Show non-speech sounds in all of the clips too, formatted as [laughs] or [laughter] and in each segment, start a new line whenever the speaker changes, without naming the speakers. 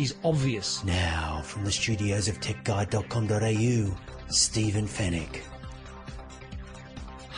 is obvious.
Now, from the studios of techguide.com.au, Stephen Fenech.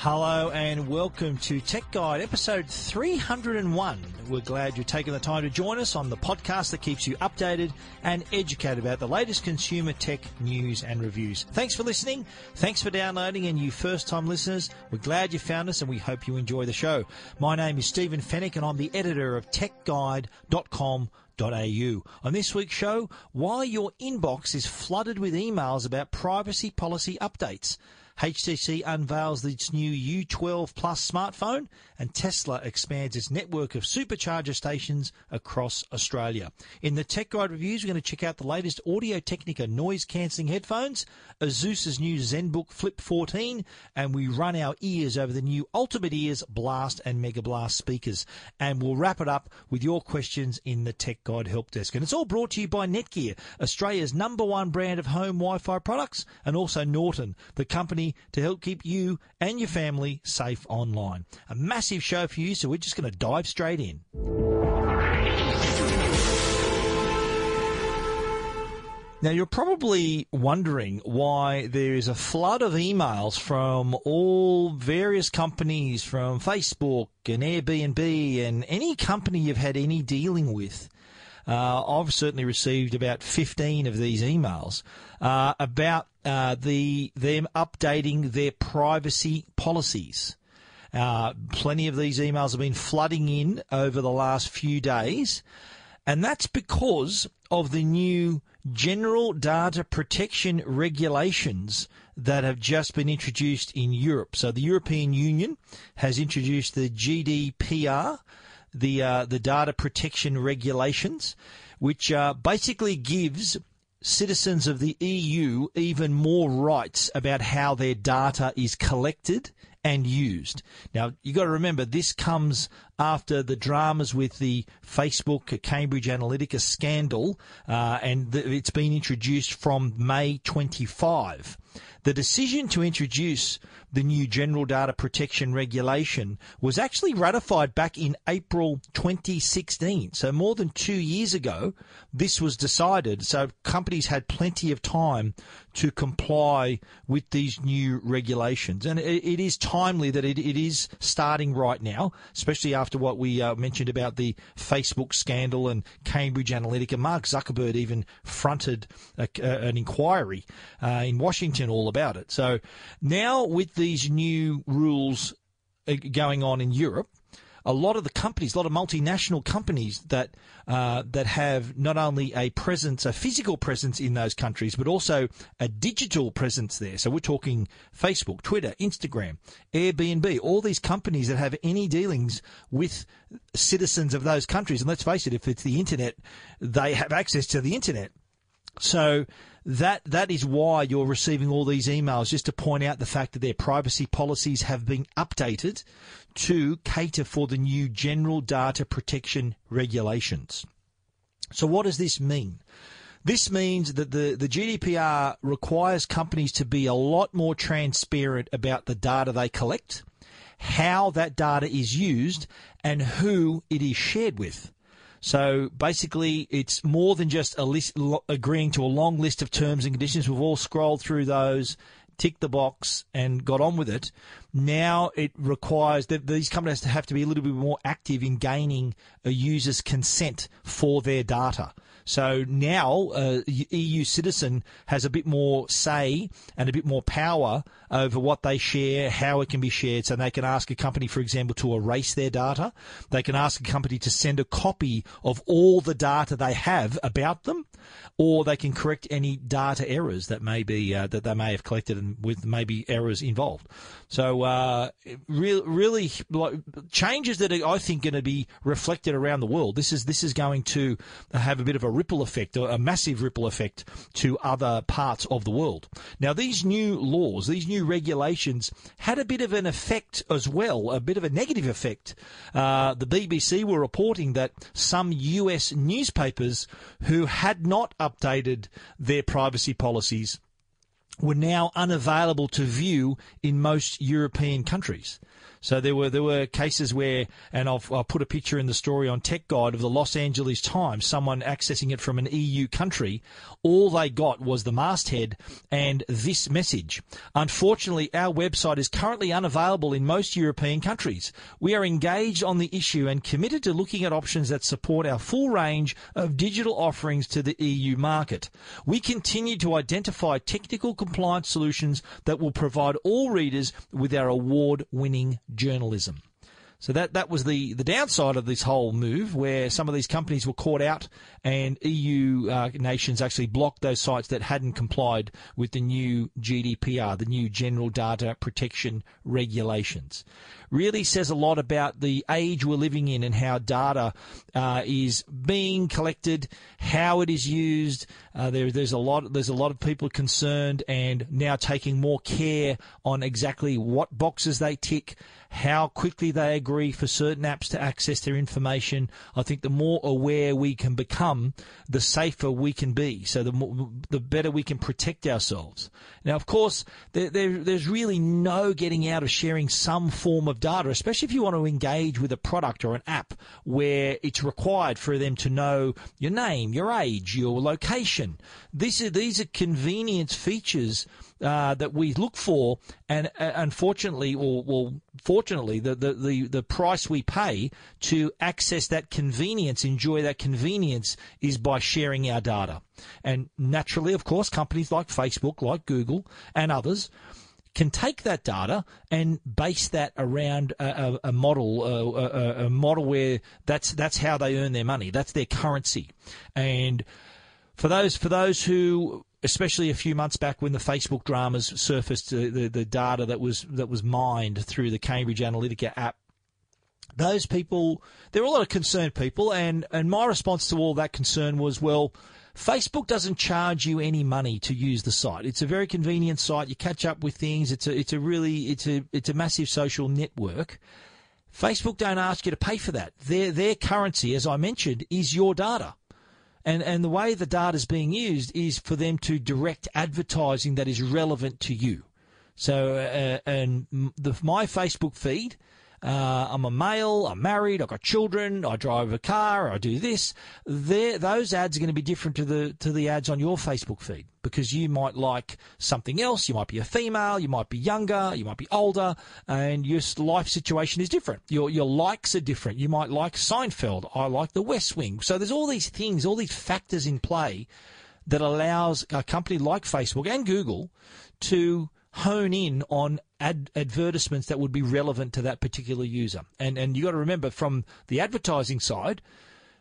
Hello and welcome to Tech Guide episode 301. We're glad you're taking the time to join us on the podcast that keeps you updated and educated about the latest consumer tech news and reviews. Thanks for listening. Thanks for downloading and you first time listeners. We're glad you found us and we hope you enjoy the show. My name is Stephen Fenech and I'm the editor of techguide.com. Au. On this week's show, why your inbox is flooded with emails about privacy policy updates. HTC unveils its new U12 Plus smartphone, and Tesla expands its network of supercharger stations across Australia. In the Tech Guide reviews, we're going to check out the latest Audio Technica noise cancelling headphones, Asus's new ZenBook Flip 14, and we run our ears over the new Ultimate Ears Blast and Mega Blast speakers. And we'll wrap it up with your questions in the Tech Guide Help Desk. And it's all brought to you by Netgear, Australia's number one brand of home Wi Fi products, and also Norton, the company to help keep you and your family safe online. A massive show for you, so we're just going to dive straight in. Now, you're probably wondering why there is a flood of emails from all various companies, from Facebook and Airbnb and any company you've had any dealing with. Uh, I've certainly received about 15 of these emails uh, about uh, the them updating their privacy policies. Uh, plenty of these emails have been flooding in over the last few days, and that's because of the new general data protection regulations that have just been introduced in Europe. So the European Union has introduced the GDPR, the uh, the data protection regulations, which uh, basically gives citizens of the EU even more rights about how their data is collected and used. Now, you've got to remember this comes after the dramas with the Facebook Cambridge Analytica scandal, uh, and it's been introduced from May 25. The decision to introduce the new General Data Protection Regulation was actually ratified back in April 2016. So more than two years ago, this was decided. So companies had plenty of time to comply with these new regulations. And it, it is timely that it, it is starting right now, especially after what we uh, mentioned about the Facebook scandal and Cambridge Analytica. Mark Zuckerberg even fronted a, an inquiry uh, in Washington all about it. So now with these new rules uh, going on in Europe, a lot of the companies, a lot of multinational companies that uh, that have not only a presence, a physical presence in those countries, but also a digital presence there. So we're talking Facebook, Twitter, Instagram, Airbnb, all these companies that have any dealings with citizens of those countries. And let's face it, if it's the internet, they have access to the internet. So that that is why you're receiving all these emails just to point out the fact that their privacy policies have been updated to cater for the new general data protection regulations. So what does this mean? This means that the, the GDPR requires companies to be a lot more transparent about the data they collect, how that data is used, and who it is shared with. So basically, it's more than just a list, agreeing to a long list of terms and conditions. We've all scrolled through those, ticked the box, and got on with it. Now it requires that these companies have to be a little bit more active in gaining a user's consent for their data. So now a EU citizen has a bit more say and a bit more power over what they share, how it can be shared. So they can ask a company, for example, to erase their data. They can ask a company to send a copy of all the data they have about them, or they can correct any data errors that may be uh, that they may have collected and with maybe errors involved. So, uh, re- really, like, changes that are, I think, going to be reflected around the world. This is this is going to have a bit of a ripple effect, a massive ripple effect to other parts of the world. Now, these new laws, these new regulations, had a bit of an effect as well, a bit of a negative effect. Uh, the BBC were reporting that some US newspapers who had not updated their privacy policies were now unavailable to view in most European countries. So there were there were cases where, and I'll, I'll put a picture in the story on Tech Guide of the Los Angeles Times, someone accessing it from an EU country. All they got was the masthead and this message. Unfortunately, our website is currently unavailable in most European countries. We are engaged on the issue and committed to looking at options that support our full range of digital offerings to the EU market. We continue to identify technical compliance solutions that will provide all readers with our award winning journalism. So that, that was the, the downside of this whole move, where some of these companies were caught out and EU uh, nations actually blocked those sites that hadn't complied with the new GDPR, the new General Data Protection Regulations. Really says a lot about the age we're living in and how data uh, is being collected, how it is used. Uh, there, there's a lot. There's a lot of people concerned and now taking more care on exactly what boxes they tick how quickly they agree for certain apps to access their information. I think the more aware we can become, the safer we can be. So the more, the better we can protect ourselves. Now, of course, there, there, there's really no getting out of sharing some form of data, especially if you want to engage with a product or an app where it's required for them to know your name, your age, your location. These are, these are convenience features uh, that we look for, and uh, unfortunately, or well, fortunately, the, the, the, the price we pay to access that convenience, enjoy that convenience, is by sharing our data. And naturally, of course, companies like Facebook, like Google, and others can take that data and base that around a, a, a model, a, a, model where that's that's how they earn their money. That's their currency. And for those for those who especially a few months back when the Facebook dramas surfaced, uh, the, the data that was that was mined through the Cambridge Analytica app. Those people, there were a lot of concerned people, and, and my response to all that concern was, well, Facebook doesn't charge you any money to use the site. It's a very convenient site. You catch up with things. It's a it's a really it's a it's a massive social network. Facebook don't ask you to pay for that. Their their currency, as I mentioned, is your data. And, and the way the data is being used is for them to direct advertising that is relevant to you. So, uh, and the, my Facebook feed uh, I'm a male, I'm married, I've got children, I drive a car, I do this. There, those ads are going to be different to the to the ads on your Facebook feed because you might like something else. You might be a female, you might be younger, you might be older, and your life situation is different. Your your likes are different. You might like Seinfeld. I like The West Wing. So there's all these things, all these factors in play that allows a company like Facebook and Google to hone in on ad- advertisements that would be relevant to that particular user. And and you got to remember from the advertising side,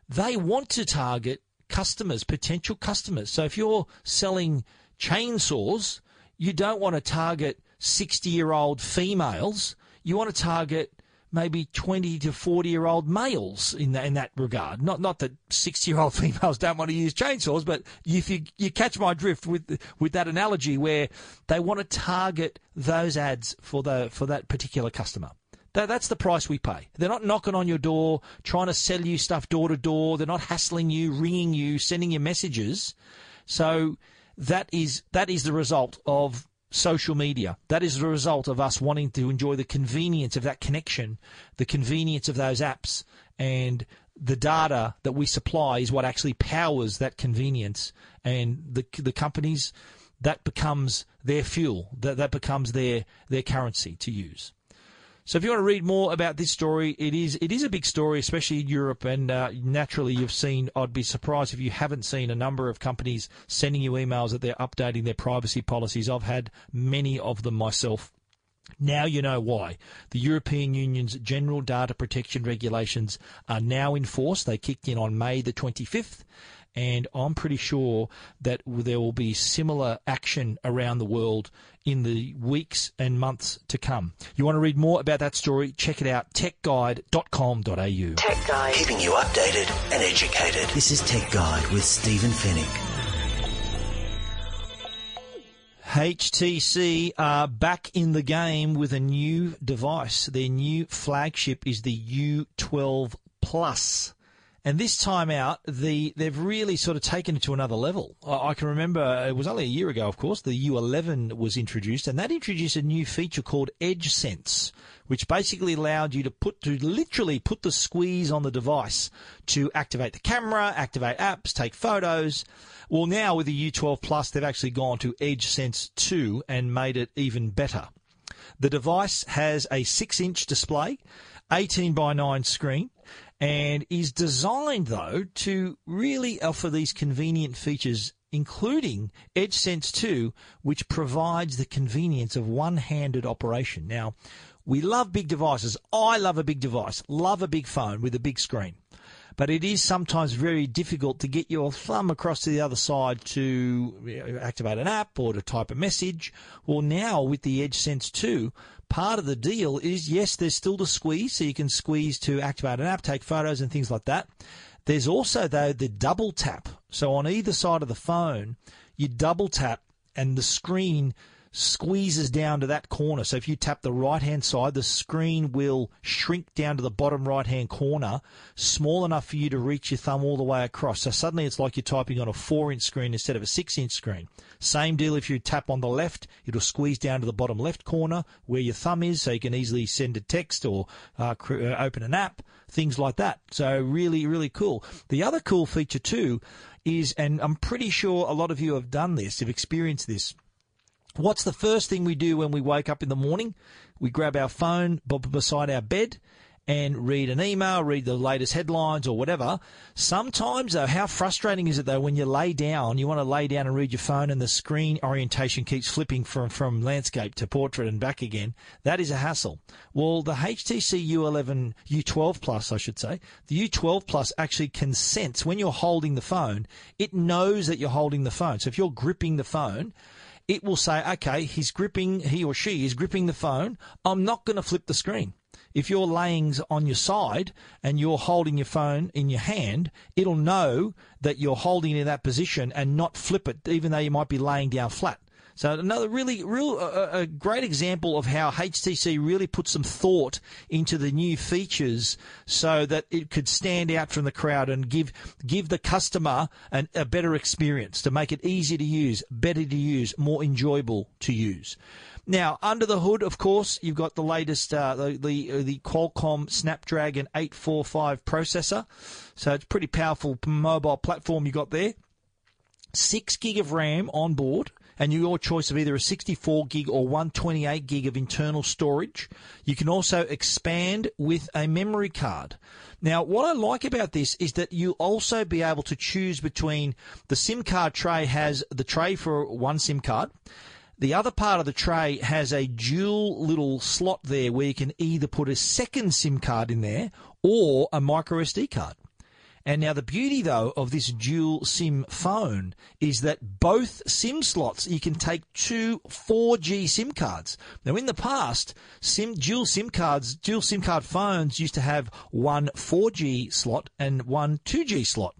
they want to target customers, potential customers. So if you're selling chainsaws, you don't want to target 60-year-old females. You want to target maybe 20 to 40 year old males in that, in that regard. Not, not that 60 year old [laughs] females don't want to use chainsaws, but if you, you catch my drift with, with that analogy where they want to target those ads for the, for that particular customer. That, that's the price we pay. They're not knocking on your door, trying to sell you stuff door to door. They're not hassling you, ringing you, sending you messages. So that is, that is the result of social media. That is the result of us wanting to enjoy the convenience of that connection, the convenience of those apps, and the data that we supply is what actually powers that convenience. And the the companies that becomes their fuel, that that becomes their their currency to use. So if you want to read more about this story, it is it is a big story, especially in Europe, and uh, naturally you've seen. I'd be surprised if you haven't seen a number of companies sending you emails that they're updating their privacy policies. I've had many of them myself. Now you know why. The European Union's General Data Protection Regulations are now in force. They kicked in on May the 25th and I'm pretty sure that there will be similar action around the world in the weeks and months to come. You want to read more about that story? Check it out, techguide.com.au.
Tech Guide.
Keeping you updated and educated. This is Tech Guide with Stephen Fenech.
HTC are back in the game with a new device. Their new flagship is the U12 Plus. And this time out, the they've really sort of taken it to another level. I, can remember it was only a year ago, of course, the U11 was introduced, and that introduced a new feature called Edge Sense, which basically allowed you to put to literally put the squeeze on the device to activate the camera, activate apps, take photos. Well, now with the U12 Plus, they've actually gone to Edge Sense 2 and made it even better. The device has a six inch display, 18 by 9 screen, and is designed though to really offer these convenient features including EdgeSense 2 which provides the convenience of one-handed operation. Now, we love big devices. I love a big device, love a big phone with a big screen. But it is sometimes very difficult to get your thumb across to the other side to activate an app or to type a message. Well, now with the Edge Sense 2, part of the deal is yes, there's still the squeeze, so you can squeeze to activate an app, take photos, and things like that. There's also though the double tap. So on either side of the phone, you double tap and the screen squeezes down to that corner. So if you tap the right hand side, the screen will shrink down to the bottom right hand corner, small enough for you to reach your thumb all the way across. So suddenly it's like you're typing on a four inch screen instead of a six inch screen. Same deal if you tap on the left, it'll squeeze down to the bottom left corner where your thumb is, so you can easily send a text or uh, uh open an app, things like that. So really, really cool. The other cool feature too is, and I'm pretty sure a lot of you have done this, have experienced this What's the first thing we do when we wake up in the morning? We grab our phone beside our bed and read an email, read the latest headlines or whatever. Sometimes, though, how frustrating is it though when you lay down, you want to lay down and read your phone and the screen orientation keeps flipping from, from landscape to portrait and back again? That is a hassle. Well, the HTC U11, U12 Plus, I should say, the U12 Plus actually can sense when you're holding the phone, it knows that you're holding the phone. So if you're gripping the phone, it will say, okay, he's gripping, he or she is gripping the phone. I'm not going to flip the screen. If you're laying on your side and you're holding your phone in your hand, it'll know that you're holding it in that position and not flip it, even though you might be laying down flat. So another really, real, uh, a great example of how HTC really put some thought into the new features so that it could stand out from the crowd and give give the customer an, a better experience to make it easier to use, better to use, more enjoyable to use. Now, under the hood, of course, you've got the latest, uh, the the, uh, the Qualcomm Snapdragon 845 processor. So it's pretty powerful mobile platform you got there. Six gig of RAM on board and your choice of either a 64 gig or 128 gig of internal storage. You can also expand with a memory card. Now, what I like about this is that you'll also be able to choose between the SIM card tray has the tray for one SIM card. The other part of the tray has a dual little slot there where you can either put a second SIM card in there or a micro SD card. And now the beauty though of this dual SIM phone is that both SIM slots you can take two 4G SIM cards. Now in the past, SIM dual SIM cards, dual SIM card phones used to have one 4G slot and one 2G slot.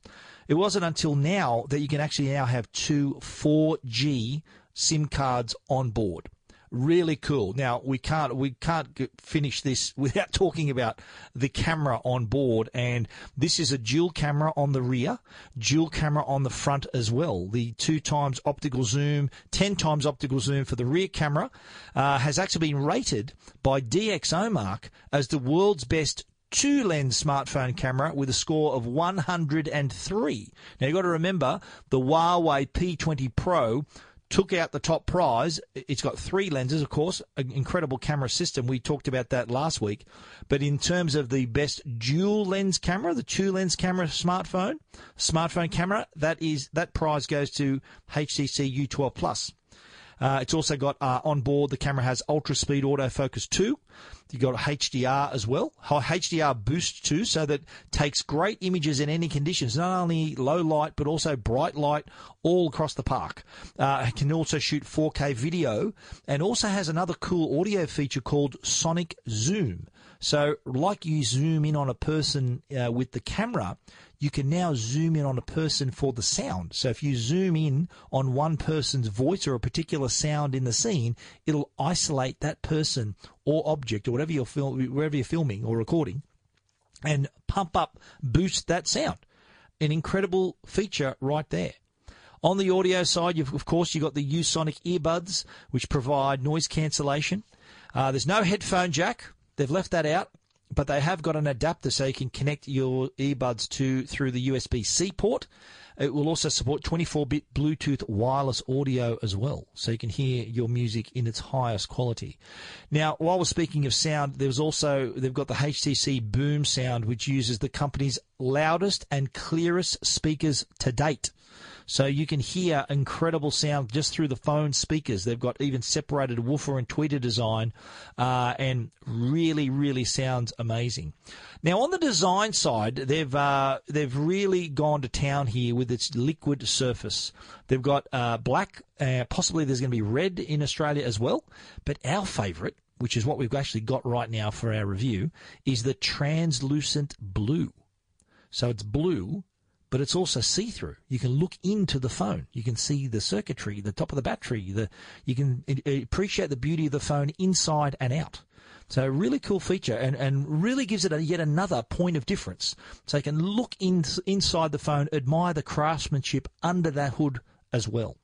It wasn't until now that you can actually now have two 4G SIM cards on board really cool. Now we can't we can't finish this [laughs] without talking about the camera on board, and this is a dual camera on the rear, dual camera on the front as well. The two times optical zoom, ten times optical zoom for the rear camera, uh, has actually been rated by DxOMark as the world's best two lens smartphone camera with a score of 103. Now you've got to remember the Huawei P20 Pro took out the top prize. It's got three lenses, of course, an incredible camera system. We talked about that last week. But in terms of the best dual lens camera, the two lens camera smartphone, smartphone camera, that is that prize goes to HTC U12 Plus. Uh, it's also got uh, on board the camera has ultra speed autofocus 2. You've got HDR as well, HDR boost too, so that takes great images in any conditions, not only low light but also bright light all across the park. Uh, it can also shoot 4K video and also has another cool audio feature called Sonic Zoom. So, like you zoom in on a person uh, with the camera, you can now zoom in on a person for the sound. So if you zoom in on one person's voice or a particular sound in the scene, it'll isolate that person or object or whatever you're film, wherever you're filming or recording, and pump up, boost that sound. An incredible feature right there. On the audio side, of course, you've got the Usonic earbuds, which provide noise cancellation. Uh, there's no headphone jack. They've left that out but they have got an adapter so you can connect your earbuds to through the USB-C port. It will also support 24-bit Bluetooth wireless audio as well, so you can hear your music in its highest quality. Now, while we're speaking of sound, there's also they've got the HTC Boom sound, which uses the company's loudest and clearest speakers to date. So you can hear incredible sound just through the phone speakers. They've got even separated woofer and tweeter design, uh, and really, really sounds amazing. Now on the design side, they've uh, they've really gone to town here with its liquid surface. They've got uh, black, uh, possibly there's going to be red in Australia as well, but our favourite which is what we've actually got right now for our review, is the translucent blue. So it's blue but it's also see through. You can look into the phone. You can see the circuitry, the top of the battery. The you can appreciate the beauty of the phone inside and out. So really cool feature and, and really gives it a, yet another point of difference. So you can look in, inside the phone, admire the craftsmanship under that hood as well.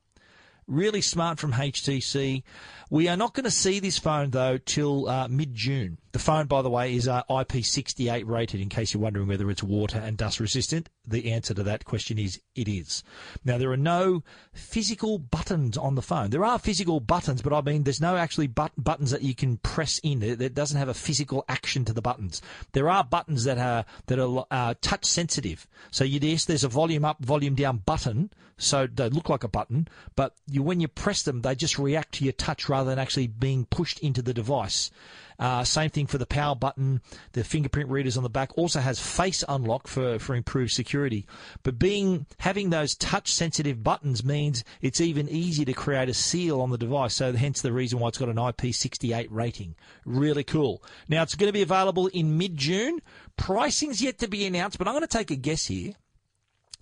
Really smart from HTC. We are not going to see this phone though till uh, mid June. The phone, by the way, is uh, IP68 rated. In case you're wondering whether it's water and dust resistant, the answer to that question is it is. Now there are no physical buttons on the phone. There are physical buttons, but I mean there's no actually but- buttons that you can press in. It, doesn't have a physical action to the buttons. There are buttons that are that are uh, touch sensitive. So you, yes, there's a volume up, volume down button, so they look like a button, but you, when you press them, they just react to your touch rather than actually being pushed into the device. Uh, same thing for the power button. The fingerprint readers on the back also has face unlock for, for improved security. But being having those touch sensitive buttons means it's even easier to create a seal on the device. So hence the reason why it's got an IP68 rating. Really cool. Now it's going to be available in mid June. Pricing's yet to be announced, but I'm going to take a guess here.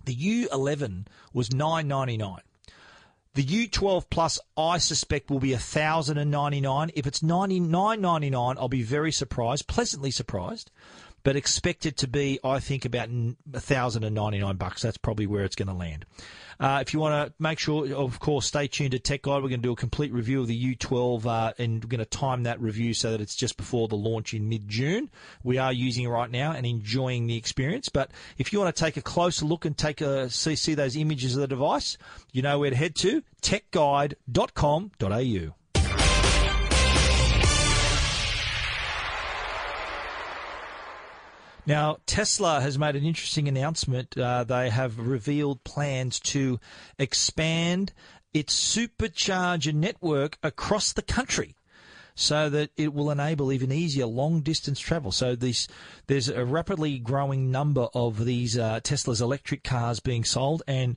The U11 was 9.99. The U12 Plus, I suspect, will be 1,099. If it's $99.99, I'll be very surprised, pleasantly surprised, but expect it to be, I think, about 1,099 bucks. That's probably where it's going to land. Uh, if you want to make sure, of course, stay tuned to Tech Guide. We're going to do a complete review of the U12 uh, and we're going to time that review so that it's just before the launch in mid June. We are using it right now and enjoying the experience. But if you want to take a closer look and take a see, see those images of the device, you know where to head to techguide.com.au. Now, Tesla has made an interesting announcement. Uh, they have revealed plans to expand its supercharger network across the country so that it will enable even easier long distance travel. So this, there's a rapidly growing number of these uh, Tesla's electric cars being sold, and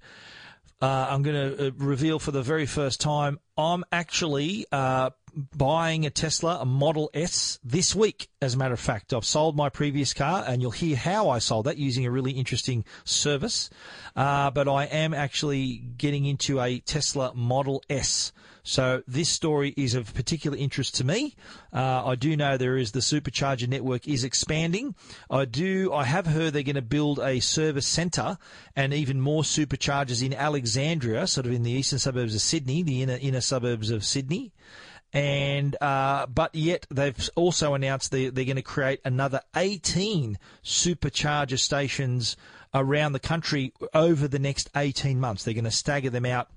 uh, I'm going to uh, reveal for the very first time I'm actually uh, buying a Tesla, a Model S, this week. As a matter of fact, I've sold my previous car, and you'll hear how I sold that using a really interesting service. Uh, but I am actually getting into a Tesla Model S. So this story is of particular interest to me. Uh, I do know there is the supercharger network is expanding. I do. I have heard they're going to build a service centre and even more superchargers in Alexandria, sort of in the eastern suburbs of Sydney, the inner inner suburbs of Sydney and uh, but yet they've also announced they, they're going to create another 18 supercharger stations around the country over the next 18 months. They're going to stagger them out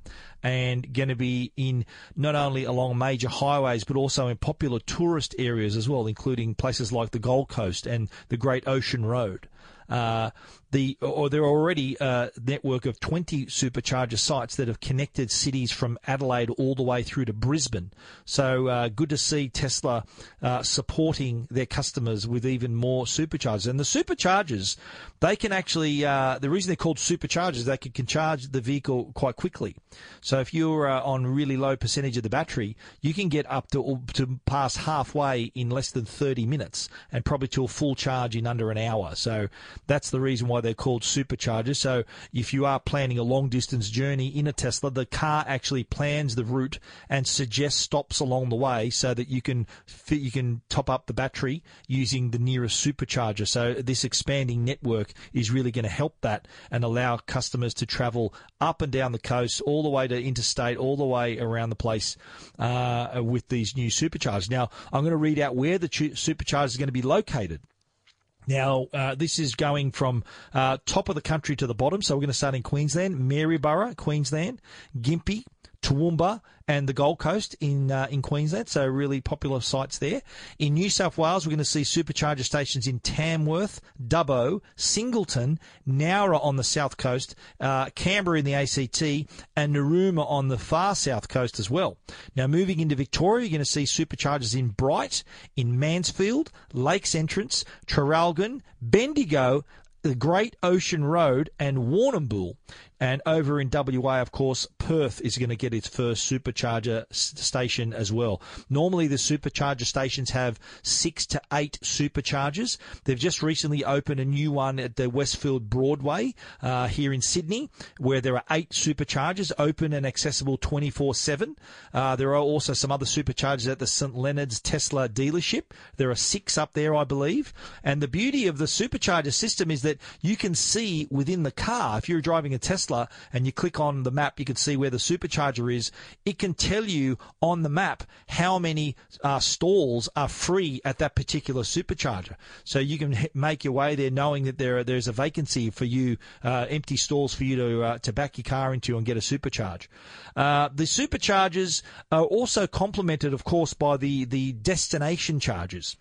and going to be in not only along major highways but also in popular tourist areas as well, including places like the Gold Coast and the Great Ocean Road. Uh, the or there are already a network of 20 supercharger sites that have connected cities from Adelaide all the way through to Brisbane. So uh, good to see Tesla uh, supporting their customers with even more superchargers. And the superchargers, they can actually uh, the reason they're called superchargers, they can, charge the vehicle quite quickly. So if you're uh, on really low percentage of the battery, you can get up to to pass halfway in less than 30 minutes, and probably to a full charge in under an hour. So that's the reason why they're called superchargers. So if you are planning a long distance journey in a Tesla, the car actually plans the route and suggests stops along the way so that you can fit, you can top up the battery using the nearest supercharger. So this expanding network is really going to help that and allow customers to travel up and down the coast, all the way to interstate, all the way around the place uh, with these new superchargers. Now I'm going to read out where the supercharger is going to be located. Now, uh, this is going from uh, top of the country to the bottom. So we're going to start in Queensland, Maryborough, Queensland, Gympie, Toowoomba, and the Gold Coast in uh, in Queensland. So really popular sites there. In New South Wales, we're going to see supercharger stations in Tamworth, Dubbo, Singleton, Nowra on the south coast, uh, Canberra in the ACT, and Narooma on the far south coast as well. Now moving into Victoria, you're going to see superchargers in Bright, in Mansfield, Lakes Entrance, Traralgon, Bendigo, the Great Ocean Road and Warrnambool. And over in WA, of course, Perth is going to get its first supercharger station as well. Normally, the supercharger stations have six to eight superchargers. They've just recently opened a new one at the Westfield Broadway uh, here in Sydney, where there are eight superchargers open and accessible 24 uh, 7. There are also some other superchargers at the St. Leonard's Tesla dealership. There are six up there, I believe. And the beauty of the supercharger system is that you can see within the car, if you're driving a Tesla, Tesla and you click on the map, you can see where the supercharger is. It can tell you on the map how many uh, stalls are free at that particular supercharger. So you can make your way there knowing that there there's a vacancy for you, uh, empty stalls for you to uh, to back your car into and get a supercharge. Uh, the superchargers are also complemented, of course, by the the destination chargers.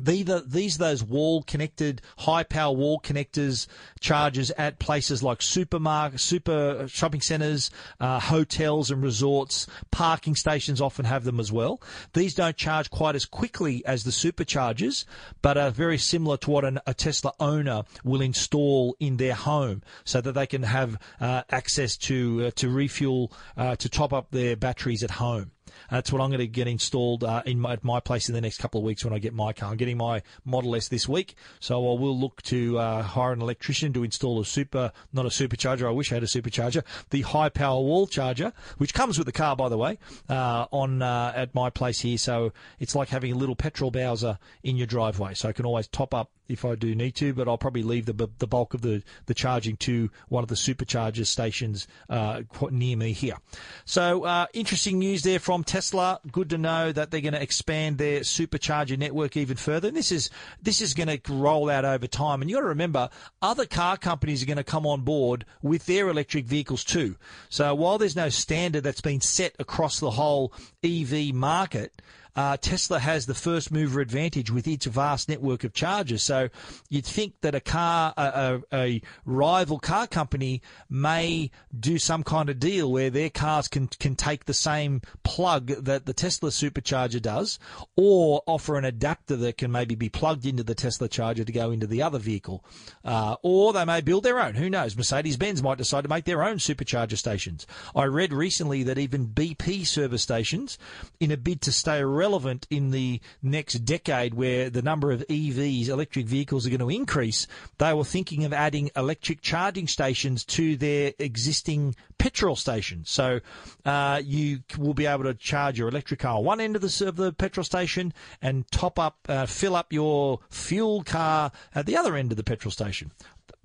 These are, these those wall connected, high power wall connectors chargers at places like supermarket, super shopping centres, uh, hotels and resorts. Parking stations often have them as well. These don't charge quite as quickly as the superchargers, but are very similar to what an, a Tesla owner will install in their home so that they can have uh, access to, uh, to refuel, uh, to top up their batteries at home. That's what I'm going to get installed uh, in my, at my place in the next couple of weeks when I get my car. I'm getting my Model S this week, so I will look to uh, hire an electrician to install a super, not a supercharger. I wish I had a supercharger. The high power wall charger, which comes with the car, by the way, uh, on uh, at my place here. So it's like having a little petrol Bowser in your driveway. So I can always top up if I do need to, but I'll probably leave the the bulk of the, the charging to one of the supercharger stations uh, near me here. So uh, interesting news there from Tesla. Good to know that they're going to expand their supercharger network even further. And this is this is going to roll out over time. And you got to remember, other car companies are going to come on board with their electric vehicles too. So while there's no standard that's been set across the whole EV market uh, Tesla has the first mover advantage with its vast network of chargers. So you'd think that a car, a, a, a, rival car company may do some kind of deal where their cars can, can take the same plug that the Tesla supercharger does or offer an adapter that can maybe be plugged into the Tesla charger to go into the other vehicle. Uh, or they may build their own. Who knows? Mercedes Benz might decide to make their own supercharger stations. I read recently that even BP service stations, in a bid to stay relevant in the next decade where the number of EVs, electric vehicles, are going to increase, they were thinking of adding electric charging stations to their existing petrol stations. So uh, you will be able to charge your electric car one end of the, of the petrol station and top up, uh, fill up your fuel car at the other end of the petrol station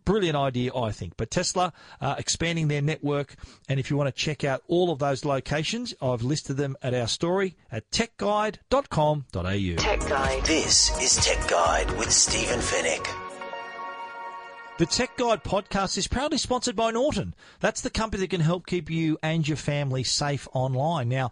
brilliant idea, I think. But Tesla uh, expanding their network, and if you want to check out all of those locations, I've listed them at our story at techguide.com.au.
Tech Guide. This is Tech Guide with Stephen Fenech.
The Tech Guide podcast is proudly sponsored by Norton. That's the company that can help keep you and your family safe online. Now,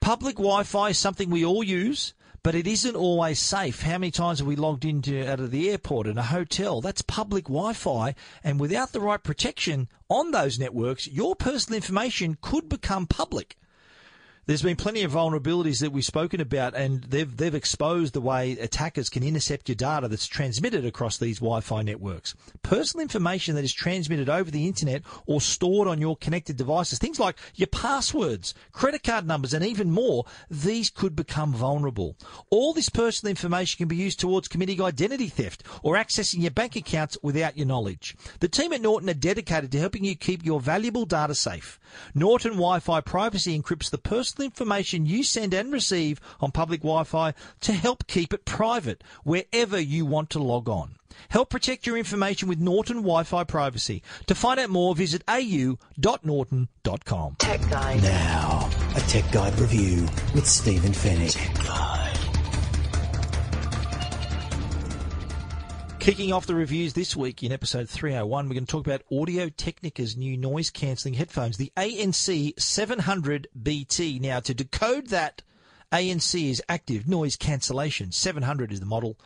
public Wi Fi is something we all use but it isn't always safe. How many times have we logged into out of the airport in a hotel? That's public Wi-Fi, and without the right protection on those networks, your personal information could become public. There's been plenty of vulnerabilities that we've spoken about, and they've they've exposed the way attackers can intercept your data that's transmitted across these Wi-Fi networks. Personal information that is transmitted over the internet or stored on your connected devices, things like your passwords, credit card numbers, and even more, these could become vulnerable. All this personal information can be used towards committing identity theft or accessing your bank accounts without your knowledge. The team at Norton are dedicated to helping you keep your valuable data safe. Norton Wi-Fi Privacy encrypts the personal information you send and receive on public Wi-Fi to help keep it private wherever you want to log on. Help protect your information with Norton Wi-Fi Privacy. To find out more, visit au.norton.com.
Tech Guide.
Now, a Tech Guide review with Stephen Fenech.
Kicking off the reviews this week in episode 301, we're going to talk about Audio Technica's new noise cancelling headphones, the ANC 700 BT. Now, to decode that, ANC is active noise cancellation. 700 is the model.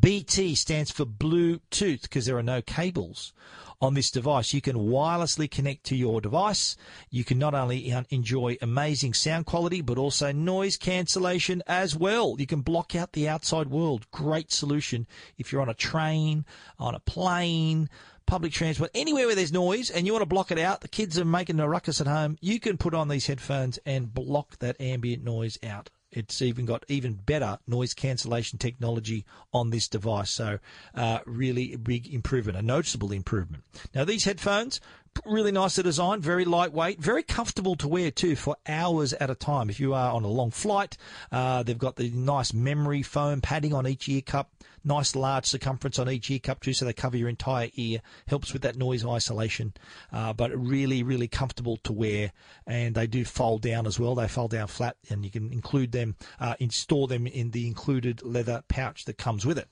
BT stands for Bluetooth because there are no cables on this device. You can wirelessly connect to your device. You can not only enjoy amazing sound quality, but also noise cancellation as well. You can block out the outside world. Great solution if you're on a train, on a plane, public transport, anywhere where there's noise and you want to block it out, the kids are making a ruckus at home, you can put on these headphones and block that ambient noise out. It's even got even better noise cancellation technology on this device. So, uh, really a big improvement, a noticeable improvement. Now, these headphones, really nice design, very lightweight, very comfortable to wear too for hours at a time. If you are on a long flight, uh, they've got the nice memory foam padding on each ear cup nice large circumference on each ear cup too, so they cover your entire ear. Helps with that noise isolation, uh, but really, really comfortable to wear. And they do fold down as well. They fold down flat, and you can include them, uh, install them in the included leather pouch that comes with it.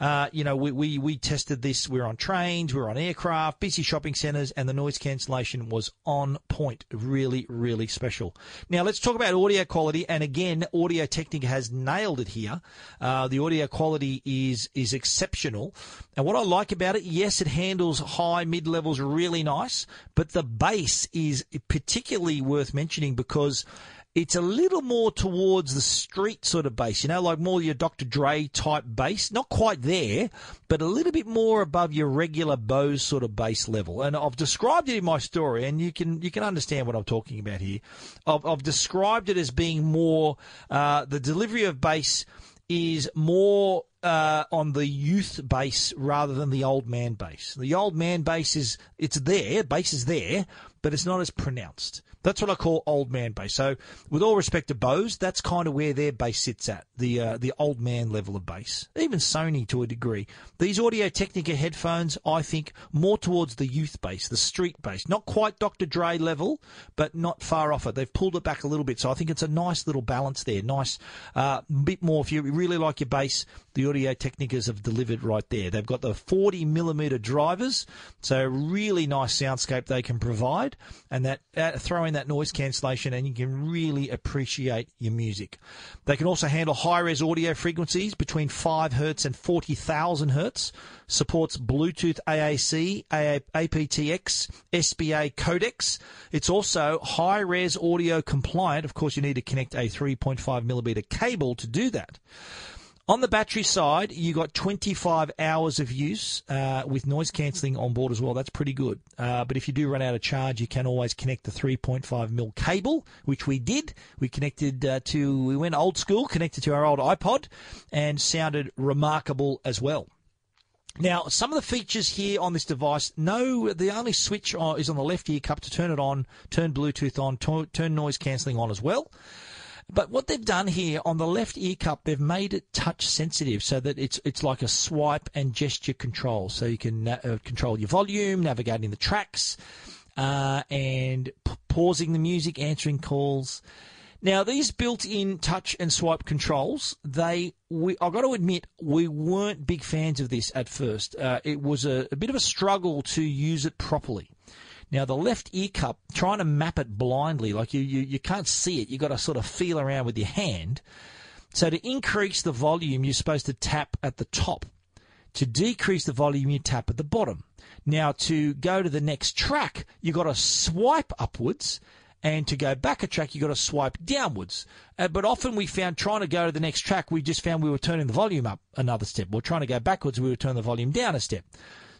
Uh, you know, we, we, we tested this. We are on trains, we are on aircraft, busy shopping centres, and the noise cancellation was on point. Really, really special. Now, let's talk about audio quality. And again, Audio Technica has nailed it here. Uh, the audio quality is, is exceptional. And what I like about it, yes, it handles high, mid levels really nice, but the bass is particularly worth mentioning because it's a little more towards the street sort of bass, you know, like more your Dr. Dre type bass. Not quite there, but a little bit more above your regular Bose sort of bass level. And I've described it in my story, and you can you can understand what I'm talking about here. I've, I've described it as being more uh, the delivery of bass is more uh, on the youth bass rather than the old man bass. The old man bass is it's there, bass is there, but it's not as pronounced. That's what I call old man bass. So, with all respect to Bose, that's kind of where their bass sits at the uh, the old man level of bass. Even Sony to a degree. These Audio Technica headphones, I think, more towards the youth bass, the street bass. Not quite Dr. Dre level, but not far off it. They've pulled it back a little bit, so I think it's a nice little balance there. Nice, uh, bit more. If you really like your bass, the Audio Technicas have delivered right there. They've got the 40 millimeter drivers, so really nice soundscape they can provide, and that uh, throwing that noise cancellation, and you can really appreciate your music. They can also handle high res audio frequencies between 5 hertz and 40,000 hertz. Supports Bluetooth AAC, aptX, SBC codecs. It's also high res audio compliant. Of course, you need to connect a 3.5 millimeter cable to do that. On the battery side, you got 25 hours of use uh, with noise cancelling on board as well. That's pretty good. Uh, but if you do run out of charge, you can always connect the 3.5 mil cable, which we did. We connected uh, to, we went old school, connected to our old iPod, and sounded remarkable as well. Now, some of the features here on this device, no, the only switch is on the left ear cup to turn it on, turn Bluetooth on, turn noise cancelling on as well. But what they've done here on the left ear cup, they've made it touch sensitive so that it's it's like a swipe and gesture control. So you can uh, control your volume, navigating the tracks, uh, and p- pausing the music, answering calls. Now these built-in touch and swipe controls, they we, I've got to admit we weren't big fans of this at first. Uh, it was a, a bit of a struggle to use it properly. Now, the left ear cup, trying to map it blindly, like you, you, you can't see it, you've got to sort of feel around with your hand. So to increase the volume, you're supposed to tap at the top. To decrease the volume, you tap at the bottom. Now, to go to the next track, you've got to swipe upwards. And to go back a track, you've got to swipe downwards. Uh, but often we found trying to go to the next track, we just found we were turning the volume up another step. We're trying to go backwards, we were turning the volume down a step.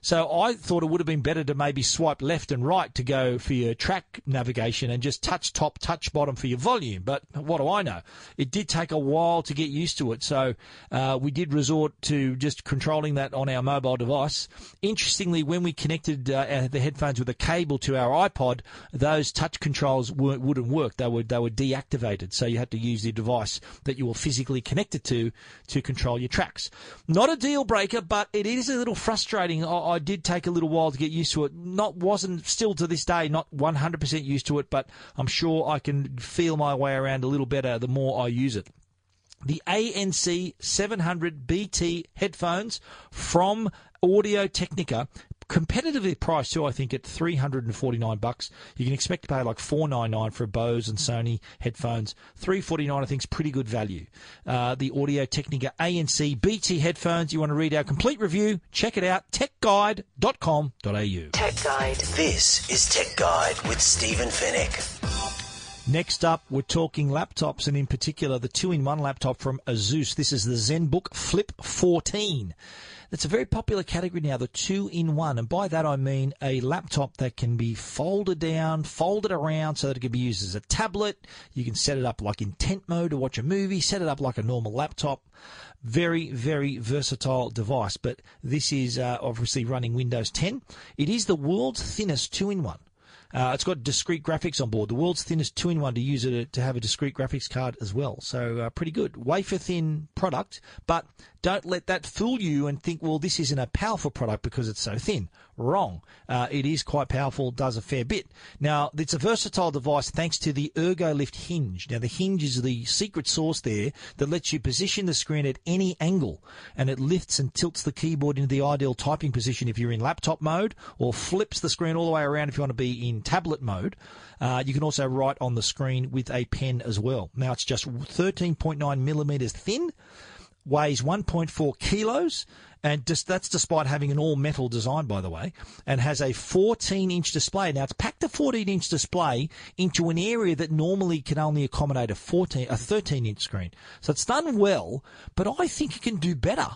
So I thought it would have been better to maybe swipe left and right to go for your track navigation and just touch top, touch bottom for your volume. But what do I know? It did take a while to get used to it. So uh, we did resort to just controlling that on our mobile device. Interestingly, when we connected uh, the headphones with a cable to our iPod, those touch controls wouldn't work. They were they were deactivated. So you had to use the device that you were physically connected to to control your tracks. Not a deal breaker, but it is a little frustrating. I did take a little while to get used to it. Not wasn't still to this day not 100% used to it, but I'm sure I can feel my way around a little better the more I use it. The ANC 700 BT headphones from Audio Technica competitively priced too. I think at three hundred and forty nine bucks. You can expect to pay like four nine nine for Bose and Sony headphones. Three forty nine I think is pretty good value. Uh, the Audio Technica ANC BT headphones. You want to read our complete review? Check it out. TechGuide.com.au.
Tech Guide. This is Tech Guide with Stephen Fenech.
Next up, we're talking laptops, and in particular, the two-in-one laptop from Asus. This is the ZenBook Flip 14. It's a very popular category now, the two in one. And by that I mean a laptop that can be folded down, folded around so that it can be used as a tablet. You can set it up like in tent mode to watch a movie, set it up like a normal laptop. Very, very versatile device. But this is uh, obviously running Windows 10. It is the world's thinnest two in one. Uh, it's got discrete graphics on board. The world's thinnest two-in-one to use it to have a discrete graphics card as well. So uh, pretty good. Wafer thin product, but don't let that fool you and think, well, this isn't a powerful product because it's so thin. Wrong. Uh, it is quite powerful, does a fair bit. Now, it's a versatile device thanks to the ErgoLift hinge. Now, the hinge is the secret sauce there that lets you position the screen at any angle and it lifts and tilts the keyboard into the ideal typing position if you're in laptop mode or flips the screen all the way around if you want to be in tablet mode. Uh, you can also write on the screen with a pen as well. Now, it's just 13.9 millimeters thin weighs 1.4 kilos, and just, that's despite having an all metal design, by the way, and has a 14 inch display. Now it's packed a 14 inch display into an area that normally can only accommodate a 14, a 13 inch screen. So it's done well, but I think it can do better.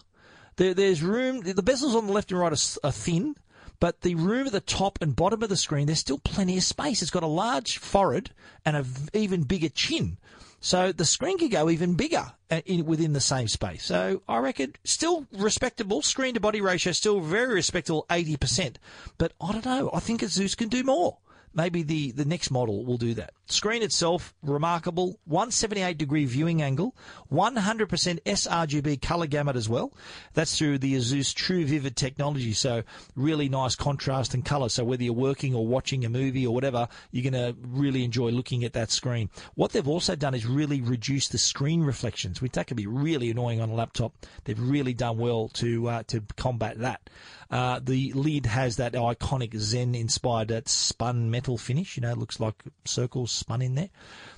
There, there's room. The bezels on the left and right are, are thin. But the room at the top and bottom of the screen, there's still plenty of space. It's got a large forehead and an even bigger chin. So the screen could go even bigger uh, in, within the same space. So I reckon still respectable. Screen to body ratio still very respectable, 80%. But I don't know. I think Asus can do more. Maybe the, the next model will do that. Screen itself, remarkable. 178 degree viewing angle, 100% sRGB color gamut as well. That's through the Asus TruVivid technology. So really nice contrast and color. So whether you're working or watching a movie or whatever, you're going to really enjoy looking at that screen. What they've also done is really reduce the screen reflections, which that can be really annoying on a laptop. They've really done well to uh, to combat that. Uh, the lid has that iconic Zen inspired uh, spun metal finish. You know, it looks like circles spun in there.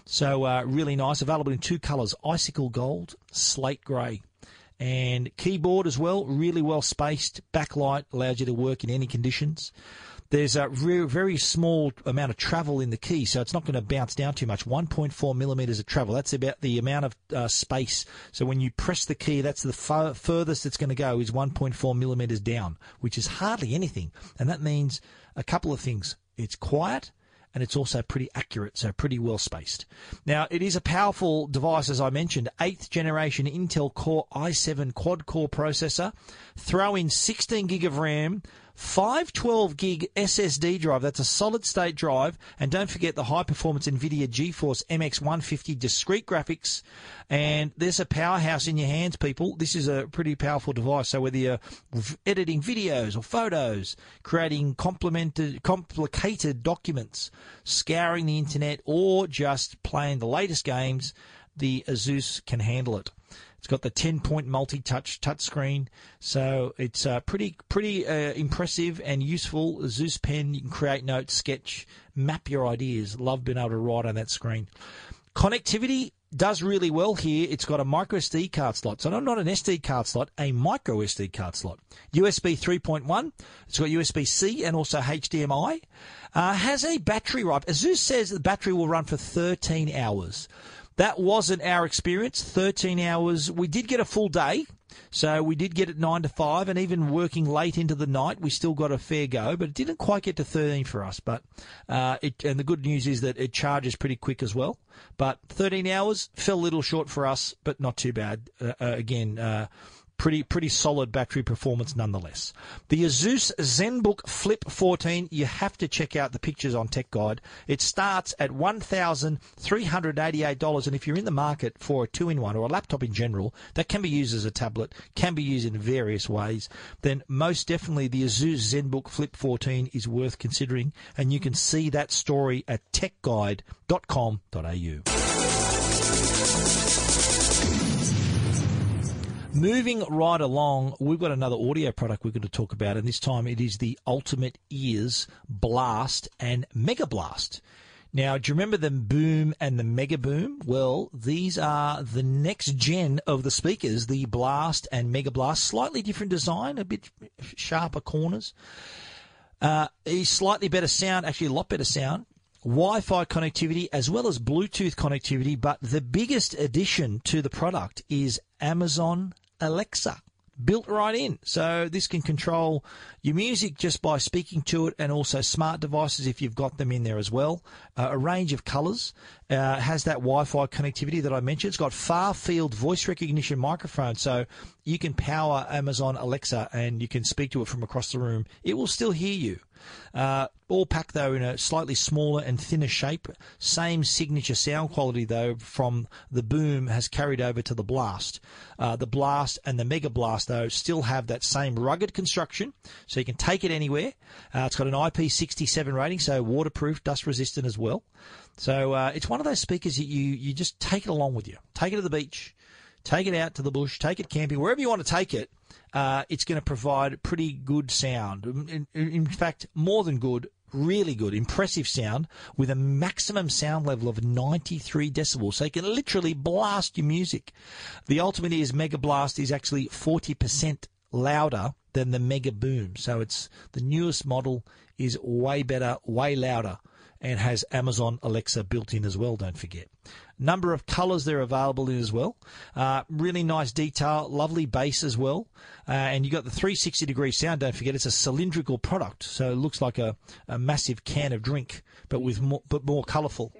So uh, really nice. Available in two colours: icicle gold, slate grey. And keyboard as well, really well spaced. Backlight allows you to work in any conditions. There's a very, very small amount of travel in the key, so it's not going to bounce down too much. 1.4 millimeters of travel. That's about the amount of uh, space. So when you press the key, that's the far, furthest it's going to go is 1.4 millimeters down, which is hardly anything. And that means a couple of things. It's quiet and it's also pretty accurate, so pretty well spaced. Now, it is a powerful device, as I mentioned, 8th generation Intel Core i7 quad core processor. Throw in 16 gig of RAM, 512 gig SSD drive. That's a solid state drive. And don't forget the high performance NVIDIA GeForce MX 150 discrete graphics. And there's a powerhouse in your hands, people. This is a pretty powerful device. So whether you're editing videos or photos, creating complicated documents, scouring the internet, or just playing the latest games, the Asus can handle it. It's got the 10 point multi touch touchscreen. So it's uh, pretty pretty uh, impressive and useful. Zeus pen, you can create notes, sketch, map your ideas. Love being able to write on that screen. Connectivity does really well here. It's got a micro SD card slot. So not an SD card slot, a micro SD card slot. USB 3.1. It's got USB C and also HDMI. Uh, has a battery life. Asus says the battery will run for 13 hours. That wasn't our experience. 13 hours. We did get a full day. So we did get it 9 to 5 and even working late into the night, we still got a fair go, but it didn't quite get to 13 for us. But, uh, it, and the good news is that it charges pretty quick as well. But 13 hours fell a little short for us, but not too bad. Uh, uh, again, uh, pretty pretty solid battery performance nonetheless. The Asus ZenBook Flip 14, you have to check out the pictures on Tech Guide. It starts at $1,388 and if you're in the market for a two-in-one or a laptop in general that can be used as a tablet, can be used in various ways, then most definitely the Asus ZenBook Flip 14 is worth considering and you can see that story at techguide.com.au. Moving right along, we've got another audio product we're going to talk about, and this time it is the Ultimate Ears Blast and Mega Blast. Now, do you remember the Boom and the Mega Boom? Well, these are the next gen of the speakers, the Blast and Mega Blast. Slightly different design, a bit sharper corners. Uh, a slightly better sound, actually a lot better sound. Wi-Fi connectivity as well as Bluetooth connectivity, but the biggest addition to the product is Amazon Alexa built right in. So this can control your music just by speaking to it and also smart devices if you've got them in there as well. Uh, a range of colors. Uh, has that Wi-Fi connectivity that I mentioned. It's got far field voice recognition microphone. So you can power Amazon Alexa and you can speak to it from across the room. It will still hear you. Uh, all packed though in a slightly smaller and thinner shape. Same signature sound quality though from the Boom has carried over to the Blast. Uh, the Blast and the Mega Blast though still have that same rugged construction, so you can take it anywhere. Uh, it's got an IP67 rating, so waterproof, dust resistant as well. So uh, it's one of those speakers that you you just take it along with you. Take it to the beach, take it out to the bush, take it camping, wherever you want to take it uh, it's going to provide pretty good sound. In, in, fact, more than good, really good, impressive sound with a maximum sound level of 93 decibels. So you can literally blast your music. The Ultimate Ears Mega Blast is actually 40% louder than the Mega Boom. So it's the newest model is way better, way louder and has Amazon Alexa built in as well, don't forget. Number of colours they're available in as well. Uh, really nice detail, lovely bass as well. Uh, and you got the 360 degree sound. Don't forget, it's a cylindrical product, so it looks like a, a massive can of drink, but with more, but more colourful.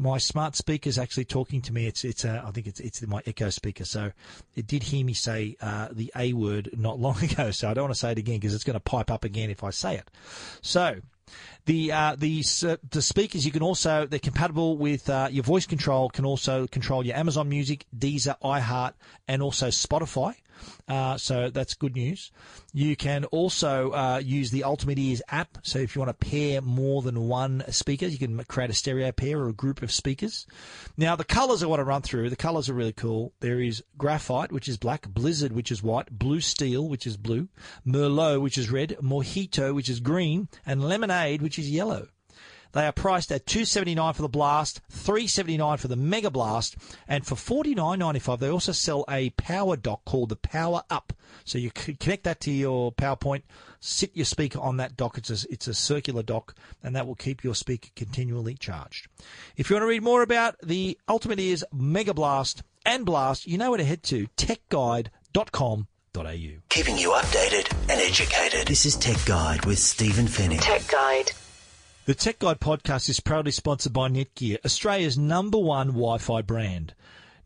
My smart speaker is actually talking to me. It's it's uh, I think it's it's my Echo speaker. So it did hear me say uh, the A word not [laughs] long ago. So I don't want to say it again because it's going to pipe up again if I say it. So the uh, the uh, the speakers you can also they're compatible with uh, your voice control. Can also control your Amazon Music, Deezer, iHeart, and also Spotify. Uh, so that's good news. You can also uh, use the Ultimate Ears app. So if you want to pair more than one speaker, you can create a stereo pair or a group of speakers. Now the colors I want to run through. The colors are really cool. There is graphite, which is black, blizzard, which is white, blue steel, which is blue, merlot, which is red, mojito, which is green, and lemonade, which is yellow. They are priced at two seventy nine for the Blast, three seventy nine for the Mega Blast, and for forty nine ninety five they also sell a power dock called the Power Up. So you connect that to your PowerPoint, sit your speaker on that dock. It's a, it's a circular dock, and that will keep your speaker continually charged. If you want to read more about the Ultimate Ears Mega Blast and Blast, you know where to head to techguide.com.
Keeping you updated and educated. This is Tech Guide with Stephen Fenech.
Tech Guide.
The Tech Guide podcast is proudly sponsored by Netgear, Australia's number one Wi Fi brand.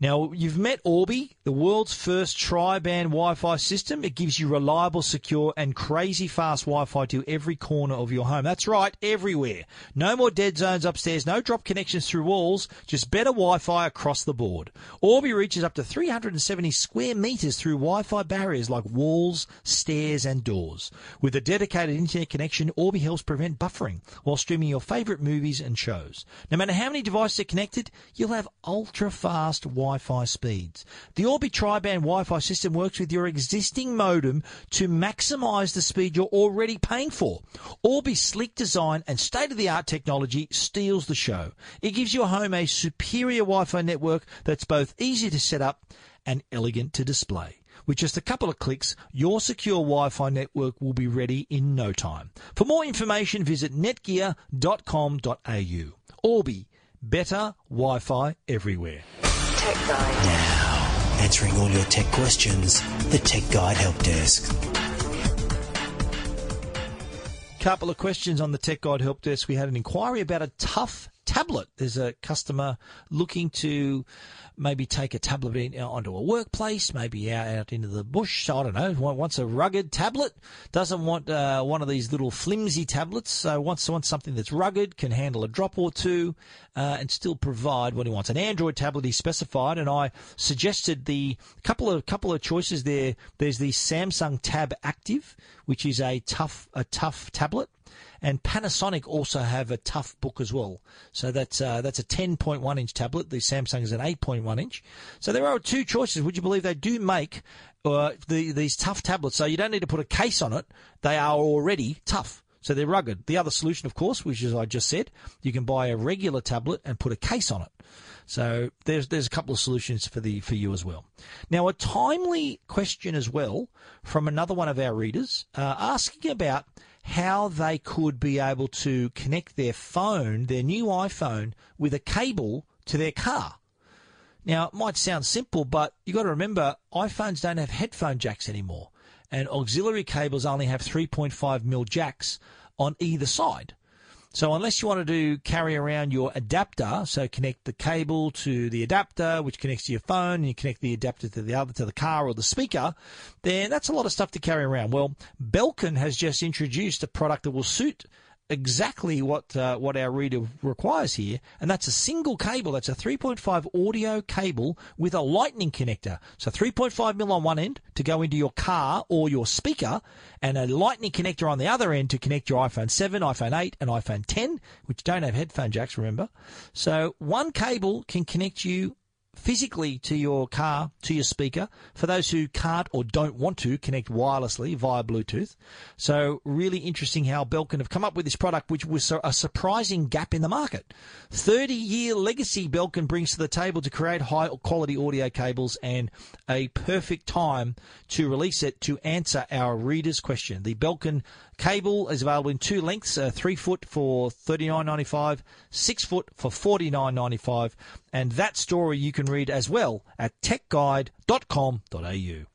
Now, you've met Orbi, the world's first tri-band Wi-Fi system. It gives you reliable, secure, and crazy fast Wi-Fi to every corner of your home. That's right, everywhere. No more dead zones upstairs, no drop connections through walls, just better Wi-Fi across the board. Orbi reaches up to 370 square meters through Wi-Fi barriers like walls, stairs, and doors. With a dedicated internet connection, Orbi helps prevent buffering while streaming your favorite movies and shows. No matter how many devices are connected, you'll have ultra-fast Wi Wi-Fi speeds. The Orbi tri-band Wi-Fi system works with your existing modem to maximize the speed you're already paying for. Orbi's sleek design and state-of-the-art technology steals the show. It gives your home a superior Wi-Fi network that's both easy to set up and elegant to display. With just a couple of clicks, your secure Wi-Fi network will be ready in no time. For more information, visit netgear.com.au. Orbi, better Wi-Fi everywhere.
Tech Guide.
Now, answering all your tech questions, the Tech Guide Help Desk.
Couple of questions on the Tech Guide Help Desk. We had an inquiry about a tough tablet. There's a customer looking to maybe take a tablet in, onto a workplace, maybe out, out into the bush. I don't know. Wants a rugged tablet. Doesn't want uh, one of these little flimsy tablets. So wants wants something that's rugged, can handle a drop or two, uh, and still provide what he wants. An Android tablet he specified, and I suggested the couple of couple of choices there. There's the Samsung Tab Active, which is a tough a tough tablet and Panasonic also have a Toughbook as well. So that's uh, that's a 10.1 inch tablet. The Samsung is an 8.1 inch. So there are two choices. Would you believe they do make uh, the, these tough tablets? So you don't need to put a case on it. They are already tough. So they're rugged. The other solution, of course, which is I just said, you can buy a regular tablet and put a case on it. So there's there's a couple of solutions for the for you as well. Now a timely question as well from another one of our readers uh, asking about how they could be able to connect their phone, their new iPhone, with a cable to their car. Now, it might sound simple, but you've got to remember iPhones don't have headphone jacks anymore, and auxiliary cables only have 3.5 mil jacks on either side. So unless you want to carry around your adapter, so connect the cable to the adapter, which connects to your phone, and you connect the adapter to the other to the car or the speaker, then that's a lot of stuff to carry around. Well, Belkin has just introduced a product that will suit exactly what uh, what our reader requires here, and that's a single cable. That's a 3.5 audio cable with a lightning connector. So 3.5 mil on one end to go into your car or your speaker, and a lightning connector on the other end to connect your iPhone 7, iPhone 8, and iPhone 10, which don't have headphone jacks. Remember, so one cable can connect you physically to your car, to your speaker, for those who can't or don't want to connect wirelessly via Bluetooth. So really interesting how Belkin have come up with this product, which was a surprising gap in the market. 30 year legacy Belkin brings to the table to create high quality audio cables and a perfect time to release it to answer our reader's question. The Belkin Cable is available in two lengths: uh, three foot for thirty nine ninety five, six foot for forty nine ninety five, and that story you can read as well at techguide.com.au.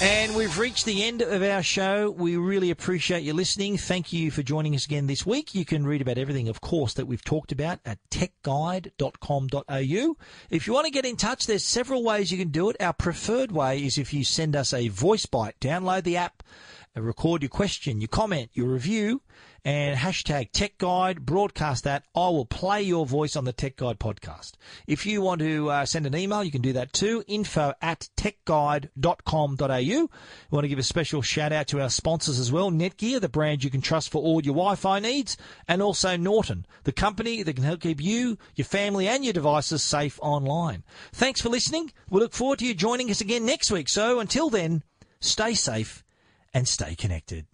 And we've reached the end of our show. We really appreciate you listening. Thank you for joining us again this week. You can read about everything, of course, that we've talked about at techguide.com.au. If you want to get in touch, there's several ways you can do it. Our preferred way is if you send us a voice bite. Download the app, record your question, your comment, your review, and hashtag Tech Guide, broadcast that. I will play your voice on the Tech Guide podcast. If you want to uh, send an email, you can do that too. Info at techguide.com.au. We want to give a special shout out to our sponsors as well. Netgear, the brand you can trust for all your Wi-Fi needs, and also Norton, the company that can help keep you, your family, and your devices safe online. Thanks for listening. We look forward to you joining us again next week. So until then, stay safe and stay connected.